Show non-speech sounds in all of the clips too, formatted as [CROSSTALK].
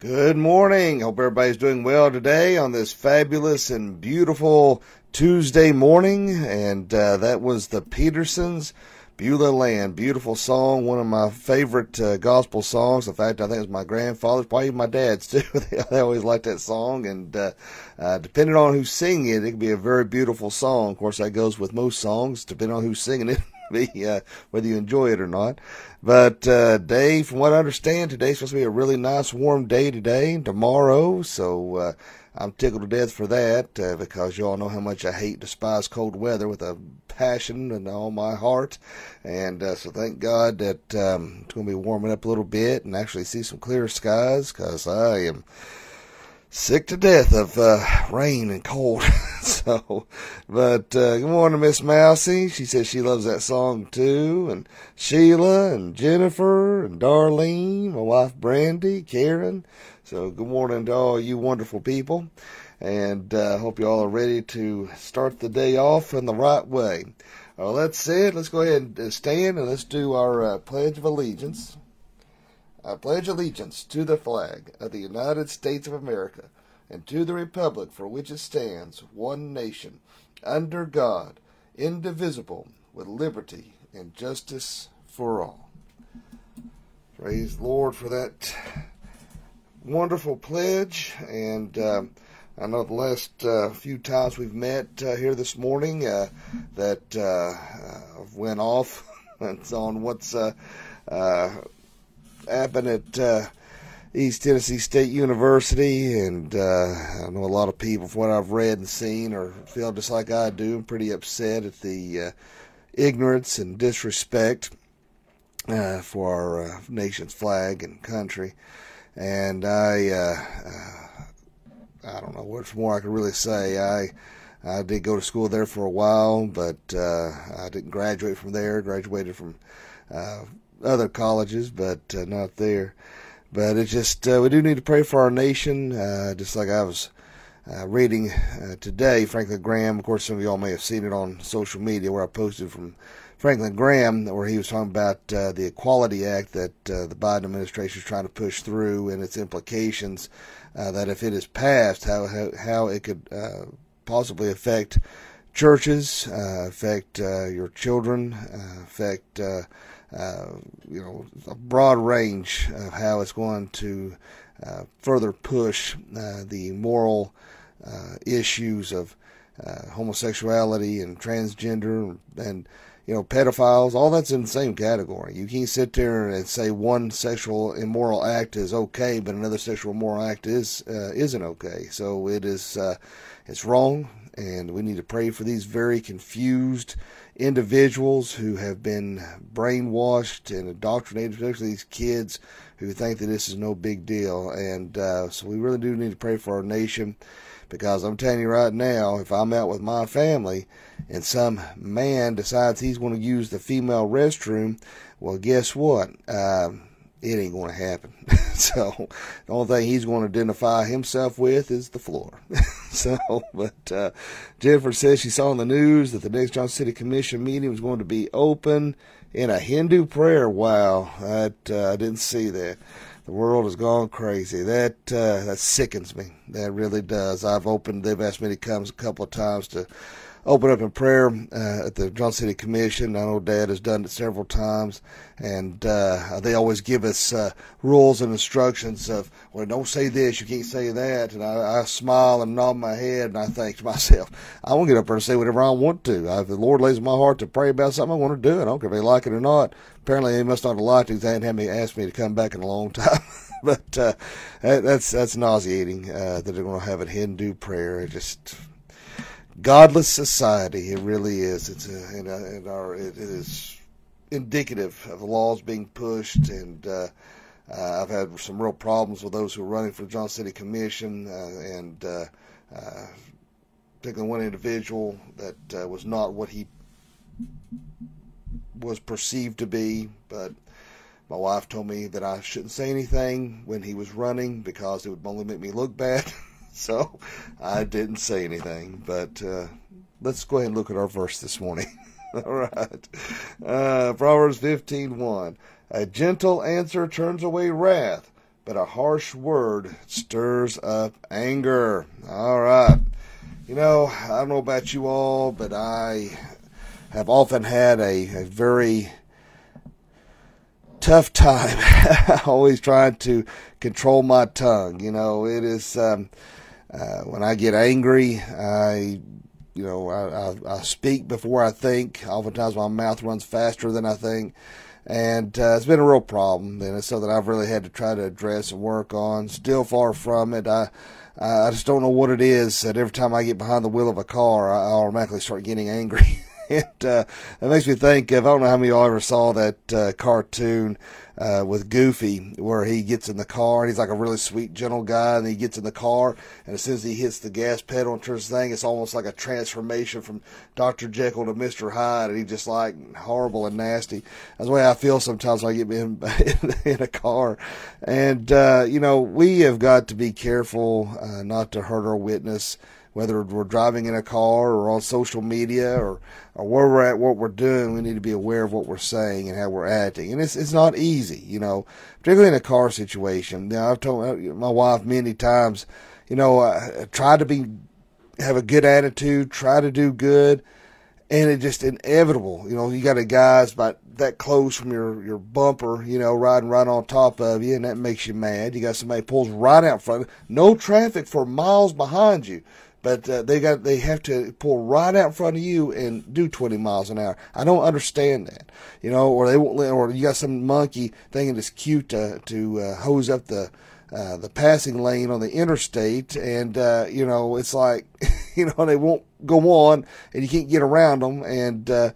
Good morning. Hope everybody's doing well today on this fabulous and beautiful Tuesday morning. And uh, that was the Petersons, Beulah Land. Beautiful song. One of my favorite uh, gospel songs. In fact, I think it was my grandfather's, probably my dad's [LAUGHS] too. they always liked that song. And uh, uh, depending on who's singing it, it can be a very beautiful song. Of course, that goes with most songs, depending on who's singing it. [LAUGHS] [LAUGHS] Be, uh, whether you enjoy it or not. But uh, day, from what I understand, today's supposed to be a really nice warm day today and tomorrow. So uh, I'm tickled to death for that uh, because you all know how much I hate, despise cold weather with a passion and all my heart. And uh, so thank God that um, it's going to be warming up a little bit and actually see some clear skies because I am sick to death of uh, rain and cold. [LAUGHS] so, but uh, good morning, Miss Mousie. She says she loves that song too, and Sheila and Jennifer and Darlene, my wife Brandy, Karen. So, good morning to all you wonderful people, and uh, hope you all are ready to start the day off in the right way. Well, that's it. Let's go ahead and stand and let's do our uh, Pledge of Allegiance. I pledge allegiance to the flag of the United States of America and to the republic for which it stands, one nation, under God, indivisible, with liberty and justice for all. Praise the Lord for that wonderful pledge. And uh, I know the last uh, few times we've met uh, here this morning uh, that uh, went off [LAUGHS] on what's uh, happened at uh, East Tennessee State University, and uh, I know a lot of people, from what I've read and seen, are feel just like I do. I'm pretty upset at the uh, ignorance and disrespect uh, for our uh, nation's flag and country, and I. Uh, I don't know what's more I could really say. I I did go to school there for a while, but I didn't graduate from there. Graduated from other colleges, but uh, not there. But it's just uh, we do need to pray for our nation, uh, just like I was uh, reading uh, today. Franklin Graham, of course, some of y'all may have seen it on social media where I posted from Franklin Graham, where he was talking about uh, the Equality Act that the Biden administration is trying to push through and its implications. that if it is passed, how how, how it could possibly affect churches, affect your children, affect uh, you know, a broad range of how it's going to uh, further push uh, the moral uh, issues of uh, homosexuality and transgender and you know pedophiles. All that's in the same category. You can't sit there and say one sexual immoral act is okay, but another sexual immoral act is isn't okay. So it is it's wrong, and we need to pray for these very confused individuals who have been brainwashed and indoctrinated, especially these kids who think that this is no big deal. And uh, so we really do need to pray for our nation because I'm telling you right now, if I'm out with my family and some man decides he's going to use the female restroom, well, guess what? Um, it ain't going to happen. [LAUGHS] so the only thing he's going to identify himself with is the floor. [LAUGHS] so, but uh, Jennifer says she saw in the news that the next Johnson City Commission meeting was going to be open in a Hindu prayer. Wow, that uh, I didn't see that. The world has gone crazy. That uh, that sickens me. That really does. I've opened. They've asked me to come a couple of times to open up in prayer uh, at the Johnson City Commission. I know Dad has done it several times, and uh, they always give us uh, rules and instructions of, well, don't say this, you can't say that. And I, I smile and nod my head, and I think to myself, [LAUGHS] I want to get up there and say whatever I want to. If the Lord lays in my heart to pray about something, I want to do it. I don't care if they like it or not. Apparently, they must not have liked it. They hadn't had me ask me to come back in a long [LAUGHS] time. but uh, that's that's nauseating uh, that they're going to have a Hindu prayer. It just godless society. It really is. It's a, in, a, in our it is indicative of the laws being pushed, and uh, uh, I've had some real problems with those who are running for the Johnson City Commission, uh, and uh, uh, particularly one individual that uh, was not what he was perceived to be, but. My wife told me that I shouldn't say anything when he was running because it would only make me look bad. [LAUGHS] [LAUGHS] so I didn't say anything. But uh, let's go ahead and look at our verse this morning. [LAUGHS] All right. Uh, Proverbs 15:1. A gentle answer turns away wrath, but a harsh word stirs up anger. All right. You know, I don't know about you all, but I have often had a, a very tough time [LAUGHS] always trying to control my tongue. You know, it is um, uh, when I get angry, I you know I, I, I, speak before I think. Oftentimes my mouth runs faster than I think, and uh, it's been a real problem. And it's something I've really had to try to address and work on. Still far from it. I I just don't know what it is that every time I get behind the wheel of a car, I automatically start getting angry. [LAUGHS] and uh, it makes me think of I don't know how many of y'all ever saw that uh, cartoon uh, with Goofy where he gets in the car and he's like a really sweet, gentle guy, and he gets in the car and as soon as he hits the gas pedal and turns the thing, it's almost like a transformation from Doctor Jekyll to Mister Hyde, and he's just like horrible and nasty. That's the way I feel sometimes when I get in [LAUGHS] in a car, and uh, you know we have got to be careful uh, not to hurt our witness whether we're driving in a car or on social media or, or where we're at, what we're doing, we need to be aware of what we're saying and how we're acting. And it's it's not easy, you know, particularly in a car situation. Know, I've told uh, my wife many times, you know, uh, try to be have a good attitude, try to do good, and it's just inevitable. You know, you got a guy's about that close from your your bumper, you know, riding right on top of you, and that makes you mad. You got somebody pulls right out front, no traffic for miles behind you but uh, they got they have to pull right out in front of you and do 20 miles an hour. I don't understand that, you know, or they won't, or you got some monkey thinking it's cute to to uh, hose up the uh, the passing lane on the interstate, and uh, you know it's like, [LAUGHS] you know, they won't go on, and you can't get around them, and uh,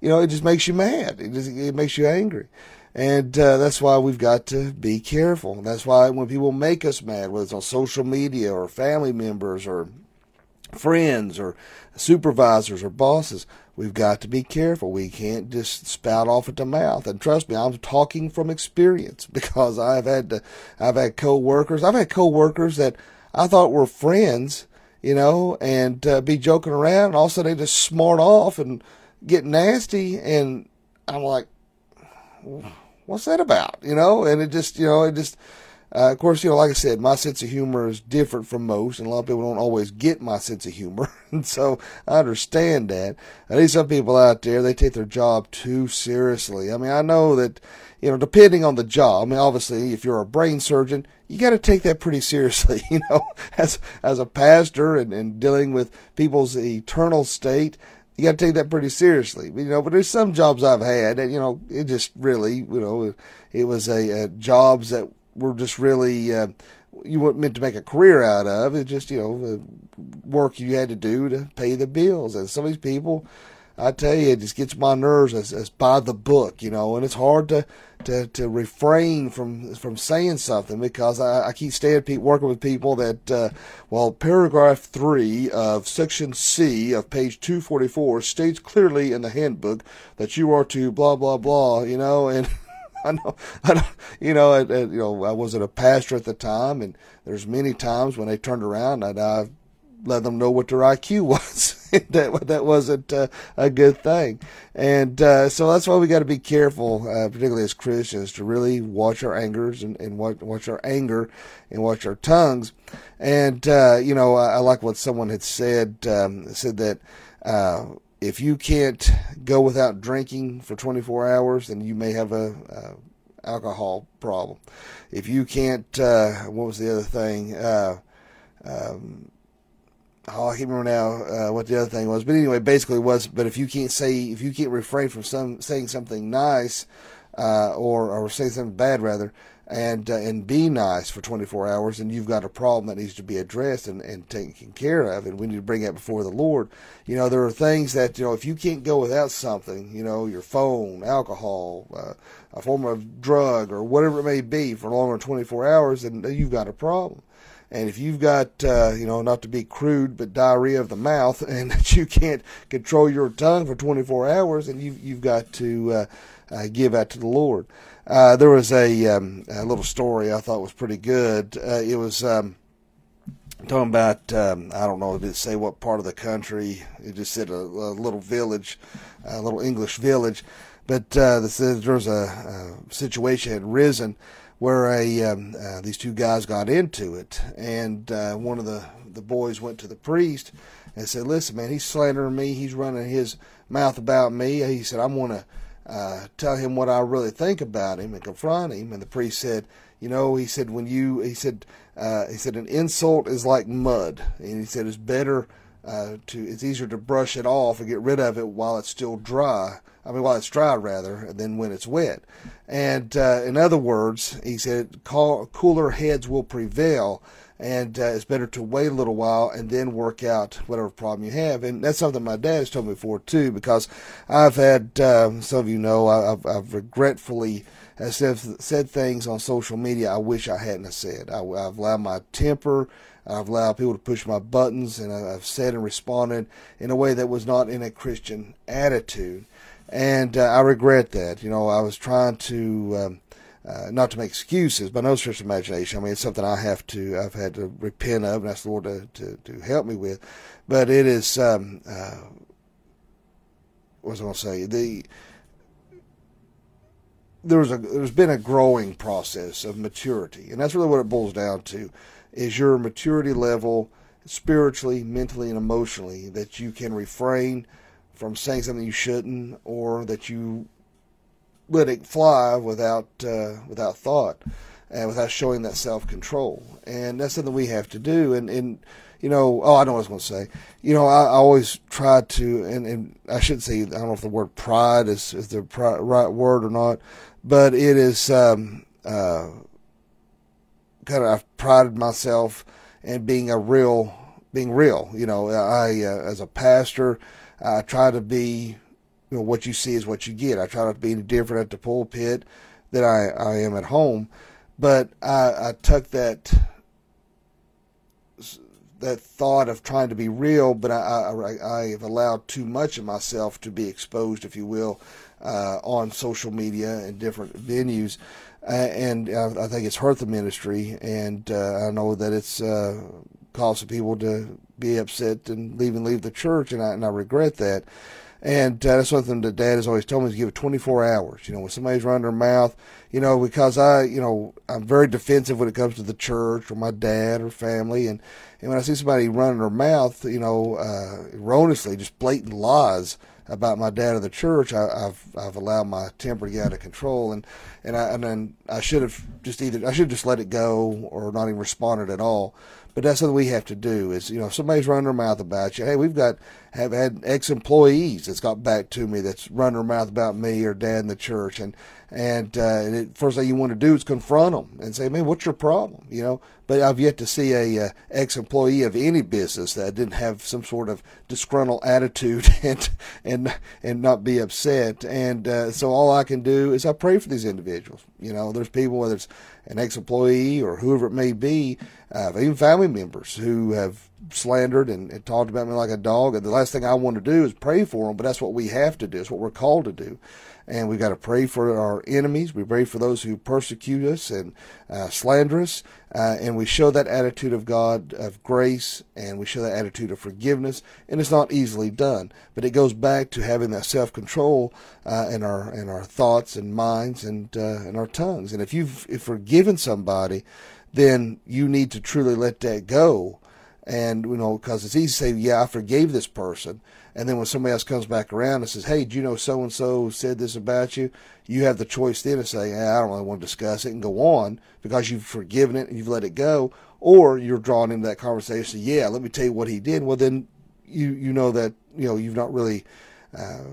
you know it just makes you mad. It just it makes you angry. And uh, that's why we've got to be careful. That's why when people make us mad, whether it's on social media or family members or friends or supervisors or bosses, we've got to be careful. We can't just spout off at the mouth. And trust me, I'm talking from experience [LAUGHS] because I've had to, I've had coworkers. I've had coworkers that I thought were friends, you know, and uh, be joking around, and all of a sudden they just smart off and get nasty, and I'm like, what's that about, you know? And it just, you know, it just uh, of course, you know, like I said, my sense of humor is different from most, and a lot of people don't always get my sense of humor, [LAUGHS] and so I understand that. I need some people out there they take their job too seriously. I mean, I know that you know, depending on the job. I mean, obviously, if you're a brain surgeon, you got to take that pretty [LAUGHS] seriously. You know, as as a pastor and, and dealing with people's eternal state, you got to take that pretty seriously. You know, but there's some jobs I've had that you know, it just really, you know, it was a, a jobs that were just really uh, you weren't meant to make a career out of. It's just you know work you had to do to pay the bills. And some of these people, I tell you, it just gets my nerves as, as by the book, you know. And it's hard to to to refrain from from saying something because I, I keep staying pe- working with people that uh, well, paragraph three of section C of page two forty four states clearly in the handbook that you are to blah blah blah, you know, and [LAUGHS] [LAUGHS] I know, I know, you know, I, I, you know, I wasn't a pastor at the time, and there's many times when they turned around and I let them know what their IQ [LAUGHS] was. [LAUGHS] that that wasn't uh, a good thing, and uh, so that's why we got to be careful, uh, particularly as Christians, to really watch our angers and, and watch, watch our anger and watch our tongues. And uh, you know, I, I, like what someone had said. Um, said that uh, if you can't go without drinking for 24 hours, then you may have a, a alcohol problem. If you can't, uh, what was the other thing? Uh, um, oh, I can't remember now uh, what the other thing was, but anyway, basically was. But if you can't say, if you can't refrain from some saying something nice, uh, or or say something bad rather, and uh, and be nice for 24 hours, and you've got a problem that needs to be addressed and, and taken care of, and we need to bring that before the Lord. You know, there are things that you know if you can't go without something, you know, your phone, alcohol, uh, a form of drug, or whatever it may be for longer than 24 hours, then you've got a problem. And if you've got, uh, you know, not to be crude, but diarrhea of the mouth, [LAUGHS] and that you can't control your tongue for 24 hours, and you've, you've got to uh, uh, give that to the Lord. Uh, there was a, um, a, little story I thought was pretty good. Uh, it was um, talking about um, I don't know if it say what part of the country. It just said a, a little village, a little English village, but uh, there was a, a, situation had risen where a um, uh, these two guys got into it, and uh, one of the the boys went to the priest and said, "Listen, man, he's slandering me. He's running his mouth about me." He said, "I'm going to uh, tell him what I really think about him and confront him." And the priest said, "You know," he said, "when you," he said, uh, "he said an insult is like mud," and he said it's better uh, to it's easier to brush it off and get rid of it while it's still dry I mean, while it's dry, rather, than when it's wet. And uh, in other words, he said, cooler heads will prevail, and uh, it's better to wait a little while and then work out whatever problem you have. And that's something my dad has told me before, too, because I've had, um, some of you know, I've, I've regretfully said, said things on social media I wish I hadn't said. I, I've allowed my temper. I've allowed people to push my buttons, and I've said and responded in a way that was not in a Christian attitude and uh, I regret that. You know, I was trying to um, uh, not to make excuses, but no stretch of imagination. I mean, it's something I have to, I've had to repent of, and ask the Lord to, to, to help me with. But it is, um, uh, what was I going to say? The there was a there's been a growing process of maturity, and that's really what it boils down to: is your maturity level spiritually, mentally, and emotionally that you can refrain from saying something you shouldn't, or that you let it fly without uh, without thought and without showing that self control. And that's something we have to do. And, and you know, oh, I know what I was going to say. You know, I, I always try to, and, and I should say, I don't know if the word pride is, is the right word or not, but it is um, uh, kind of, I've prided myself in being a real, being real. You know, I, uh, as a pastor, I try to be, you know, what you see is what you get. I try not to be any different at the pulpit than I, I am at home. But I, I took that that thought of trying to be real, but I, I, I have allowed too much of myself to be exposed, if you will, uh, on social media and different venues. Uh, and I, I, think it's hurt the ministry, and uh, I know that it's uh, caused some people to be upset and leave and leave the church, and I, and I regret that. And uh, that's something that Dad has always told me to give it 24 hours. You know, when somebody's running their mouth, you know, because I, you know, I'm very defensive when it comes to the church or my dad or family, and and when I see somebody running their mouth, you know, uh, erroneously, just blatant lies about my dad or the church, I, have I've allowed my temper to get out of control, and and I and then I should have just either I should have just let it go or not even responded at all. But that's what we have to do. Is you know, if somebody's running their mouth about you. Hey, we've got have had ex employees that's got back to me that's running their mouth about me or dad in the church, and and, uh, it, first thing you want to do is confront them and say, man, what's your problem? You know. But I've yet to see a uh, ex employee of any business that didn't have some sort of disgruntled attitude [LAUGHS] and and and not be upset. And uh, so all I can do is I pray for these individuals. You know, there's people whether it's an ex employee or whoever it may be uh, even family members who have slandered and, and, talked about me like a dog. And the last thing I want to do is pray for them, but that's what we have to do. It's what we're called to do. And we've got to pray for our enemies. We pray for those who persecute us and uh, slander us. Uh, and we show that attitude of God, of grace, and we show that attitude of forgiveness. And it's not easily done, but it goes back to having that self control uh, in our in our thoughts and minds and uh, in our tongues. And if you've if forgiven somebody, then you need to truly let that go. And, you know, because it's easy to say, yeah, I forgave this person. And then when somebody else comes back around and says, hey, do you know so and so said this about you? You have the choice then to say, hey, I don't really want to discuss it and go on because you've forgiven it and you've let it go. Or you're drawn into that conversation, yeah, let me tell you what he did. Well, then you, you know that, you know, you've not really, uh,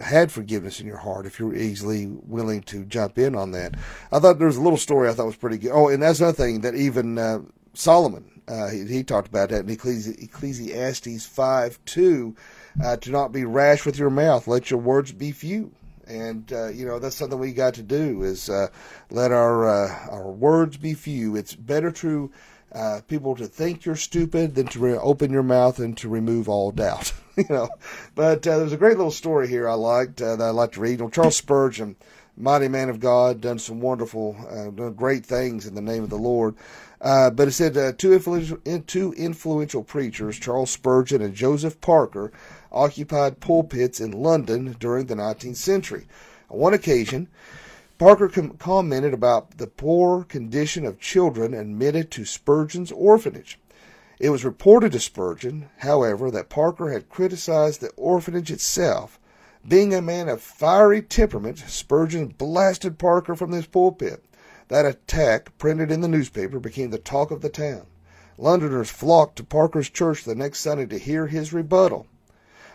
had forgiveness in your heart if you're easily willing to jump in on that. I thought there was a little story I thought was pretty good. Oh, and that's another thing that even uh, Solomon, uh, he, he, talked about that in Ecclesi- Ecclesiastes 5 2, uh, to not be rash with your mouth, let your words be few. And uh, you know that's something we got to do is uh, let our uh, our words be few. It's better to uh, people to think you're stupid than to re- open your mouth and to remove all doubt. [LAUGHS] you know, but there's a great little story here I liked that I like to read. You know, Charles Spurgeon, mighty man of God, done some wonderful, done great things in the name of the Lord. Uh, but it said uh, two, influential, two influential preachers, Charles Spurgeon and Joseph Parker, occupied pulpits in London during the 19th century. On one occasion, Parker com- commented about the poor condition of children admitted to Spurgeon's orphanage. It was reported to Spurgeon, however, that Parker had criticized the orphanage itself. Being a man of fiery temperament, Spurgeon blasted Parker from his pulpit. That attack, printed in the newspaper, became the talk of the town. Londoners flocked to Parker's church the next Sunday to hear his rebuttal.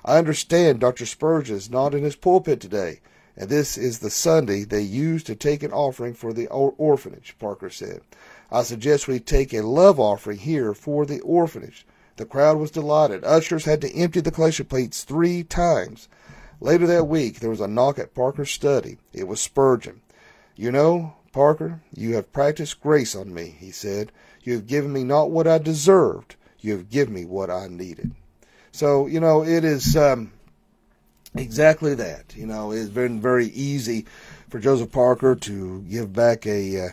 I understand Dr. Spurgeon is not in his pulpit today, and this is the Sunday they use to take an offering for the orphanage, Parker said. I suggest we take a love offering here for the orphanage. The crowd was delighted. Ushers had to empty the collection plates three times. Later that week, there was a knock at Parker's study. It was Spurgeon. You know, Parker, you have practiced grace on me, he said. You have given me not what I deserved. You have given me what I needed. So, you know, it is um, exactly that. You know, it's been very easy for Joseph Parker to give back a, uh,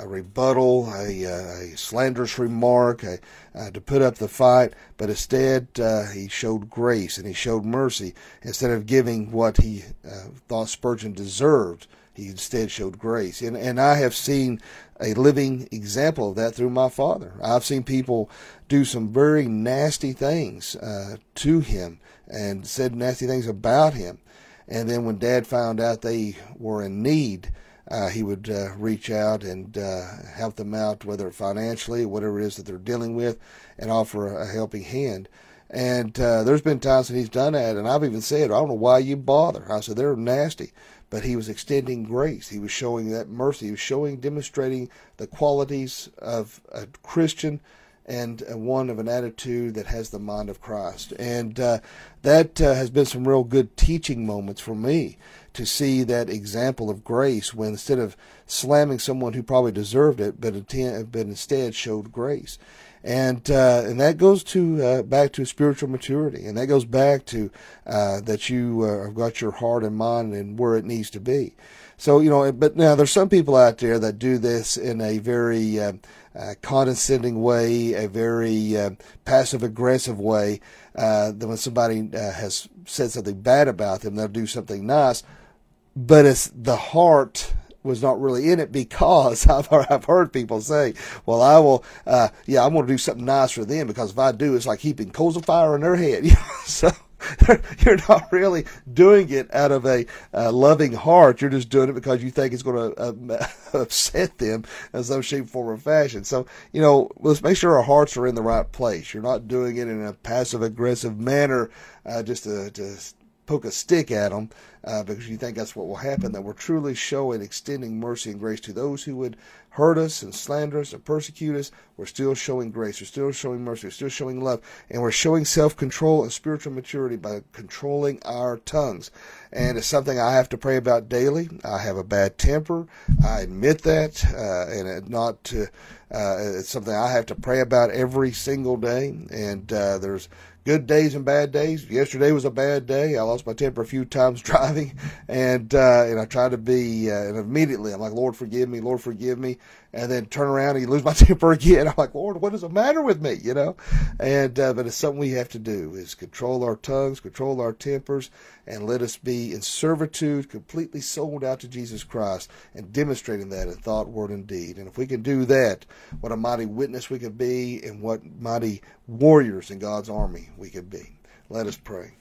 a rebuttal, a, uh, a, slanderous remark, a, uh, to put up the fight, but instead uh, he showed grace and he showed mercy. Instead of giving what he uh, thought Spurgeon deserved, he instead showed grace. And, and I have seen a living example of that through my father. I've seen people do some very nasty things uh, to him and said nasty things about him. And then when dad found out they were in need, uh, he would uh, reach out and uh, help them out, whether financially, whatever it is that they're dealing with, and offer a, helping hand. And uh, there's been times that he's done that, and I've even said, I don't know why you bother. I said, they're nasty. But he was extending grace. He was showing that mercy. He was showing, demonstrating the qualities of a Christian and one of an attitude that has the mind of Christ. And uh, that uh, has been some real good teaching moments for me to see that example of grace when instead of slamming someone who probably deserved it, but, attend, but instead showed grace. And uh, and that goes to uh, back to spiritual maturity, and that goes back to uh, that you uh, have got your heart and mind and where it needs to be. So you know, but now there's some people out there that do this in a very uh, uh, condescending way, a very passive aggressive way. That when somebody has said something bad about them, they'll do something nice, but it's the heart was not really in it because [LAUGHS] I've I've heard people say, "Well, I will, uh, yeah, I'm going to do something nice for them because if I do, it's like heaping coals of fire in their head." [LAUGHS] So [LAUGHS] you're not really doing it out of a uh, loving heart. You're just doing it because you think it's going to uh, upset them in some shape, form, or fashion. So, you know, let's make sure our hearts are in the right place. You're not doing it in a passive aggressive manner uh, just to, to poke a stick at them uh, because you think that's what will happen, that we're truly showing, extending mercy and grace to those who would hurt us and slander us and persecute us. We're still showing grace. We're still showing mercy. We're still showing love. And we're showing self control and spiritual maturity by controlling our tongues. And it's something I have to pray about daily. I have a bad temper. I admit that. Uh, and it's not to, uh, it's something I have to pray about every single day. And uh, there's good days and bad days. Yesterday was a bad day. I lost my temper a few times [LAUGHS] driving, and uh, and I tried to be. Uh, and immediately I'm like, Lord, forgive me, Lord, forgive me, and then turn around and you lose my [LAUGHS] temper again. I'm like, Lord, what is the matter with me? You know, and uh, but it's something we have to do is control our tongues, control our tempers, and let us be in servitude, completely sold out to Jesus Christ, and demonstrating that in thought, word, and deed. And if we can do that, what a mighty witness we could be, and what mighty warriors in God's army we could be. Let us pray.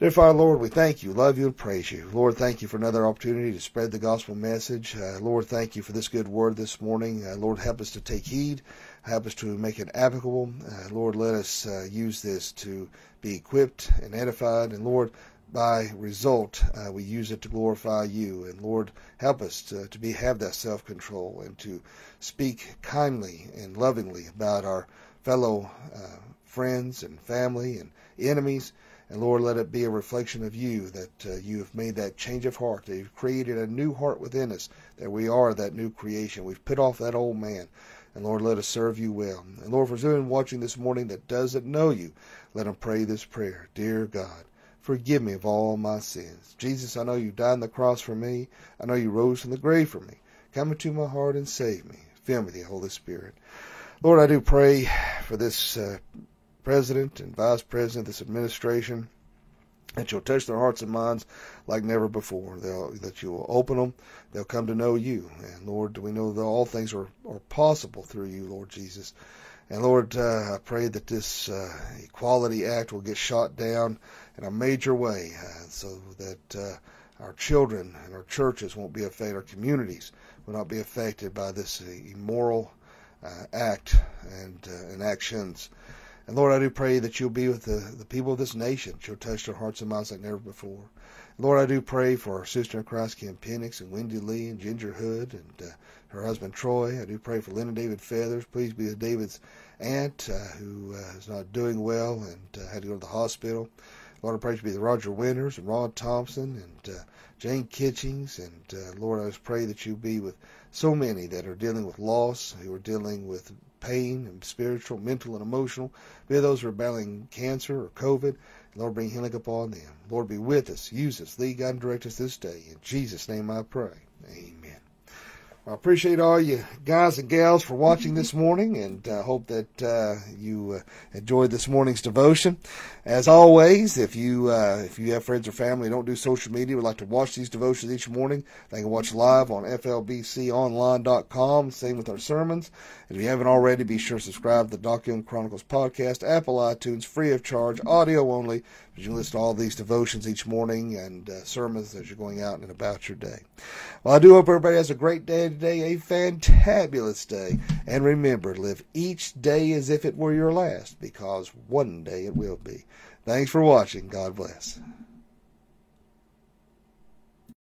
Dear Father, Lord, we thank you, love you, and praise you. Lord, thank you for another opportunity to spread the gospel message. Uh, Lord, thank you for this good word this morning. Uh, Lord, help us to take heed. Help us to make it applicable. Uh, Lord, let us uh, use this to be equipped and edified. And Lord, by result, uh, we use it to glorify you. And Lord, help us to, to be have that self control and to speak kindly and lovingly about our fellow uh, friends and family and enemies. And Lord, let it be a reflection of you that uh, you have made that change of heart, that you've created a new heart within us, that we are that new creation. We've put off that old man. And Lord, let us serve you well. And Lord, for anyone watching this morning that doesn't know you, let them pray this prayer. Dear God, forgive me of all my sins. Jesus, I know you died on the cross for me. I know you rose from the grave for me. Come into my heart and save me. Fill me with the Holy Spirit. Lord, I do pray for this uh, president and vice president, this administration. that you'll touch their hearts and minds like never before. They'll, that you will open them. They'll come to know you. And Lord, we know that all things are, are possible through you, Lord Jesus. And Lord, uh, I pray that this uh, Equality Act will get shot down in a major way uh, so that uh, our children and our churches won't be affected, our communities will not be affected by this immoral uh, act and, uh, and actions. And Lord, I do pray that you'll be with the, the people of this nation. You'll touch their hearts and minds like never before. Lord, I do pray for our sister in Christ, Kim Penix, and Wendy Lee, and Ginger Hood, and uh, her husband Troy. I do pray for Linda David Feathers. Please be with David's aunt, uh, who uh, is not doing well and uh, had to go to the hospital. Lord, I pray to be the Roger Winters and Rod Thompson and uh, Jane Kitchings. And uh, Lord, I just pray that you'll be with so many that are dealing with loss, who are dealing with pain and spiritual, mental, and emotional. Be those battling cancer or COVID. Lord, bring healing upon them. Lord, be with us. Use us. Lead, God, and direct us this day. In Jesus' name I pray. Amen. I appreciate all you guys and gals for watching this morning, and uh, hope that uh, you uh, enjoyed this morning's devotion. As always, if you uh, if you have friends or family who don't do social media, would like to watch these devotions each morning, they can watch live on flbconline.com. Same with our sermons. If you haven't already, be sure to subscribe to the Doc Young Chronicles podcast, Apple iTunes, free of charge, audio only. You listen all these devotions each morning and uh, sermons as you're going out and about your day. Well, I do hope everybody has a great day today, a fantabulous day. And remember, live each day as if it were your last, because one day it will be. Thanks for watching. God bless.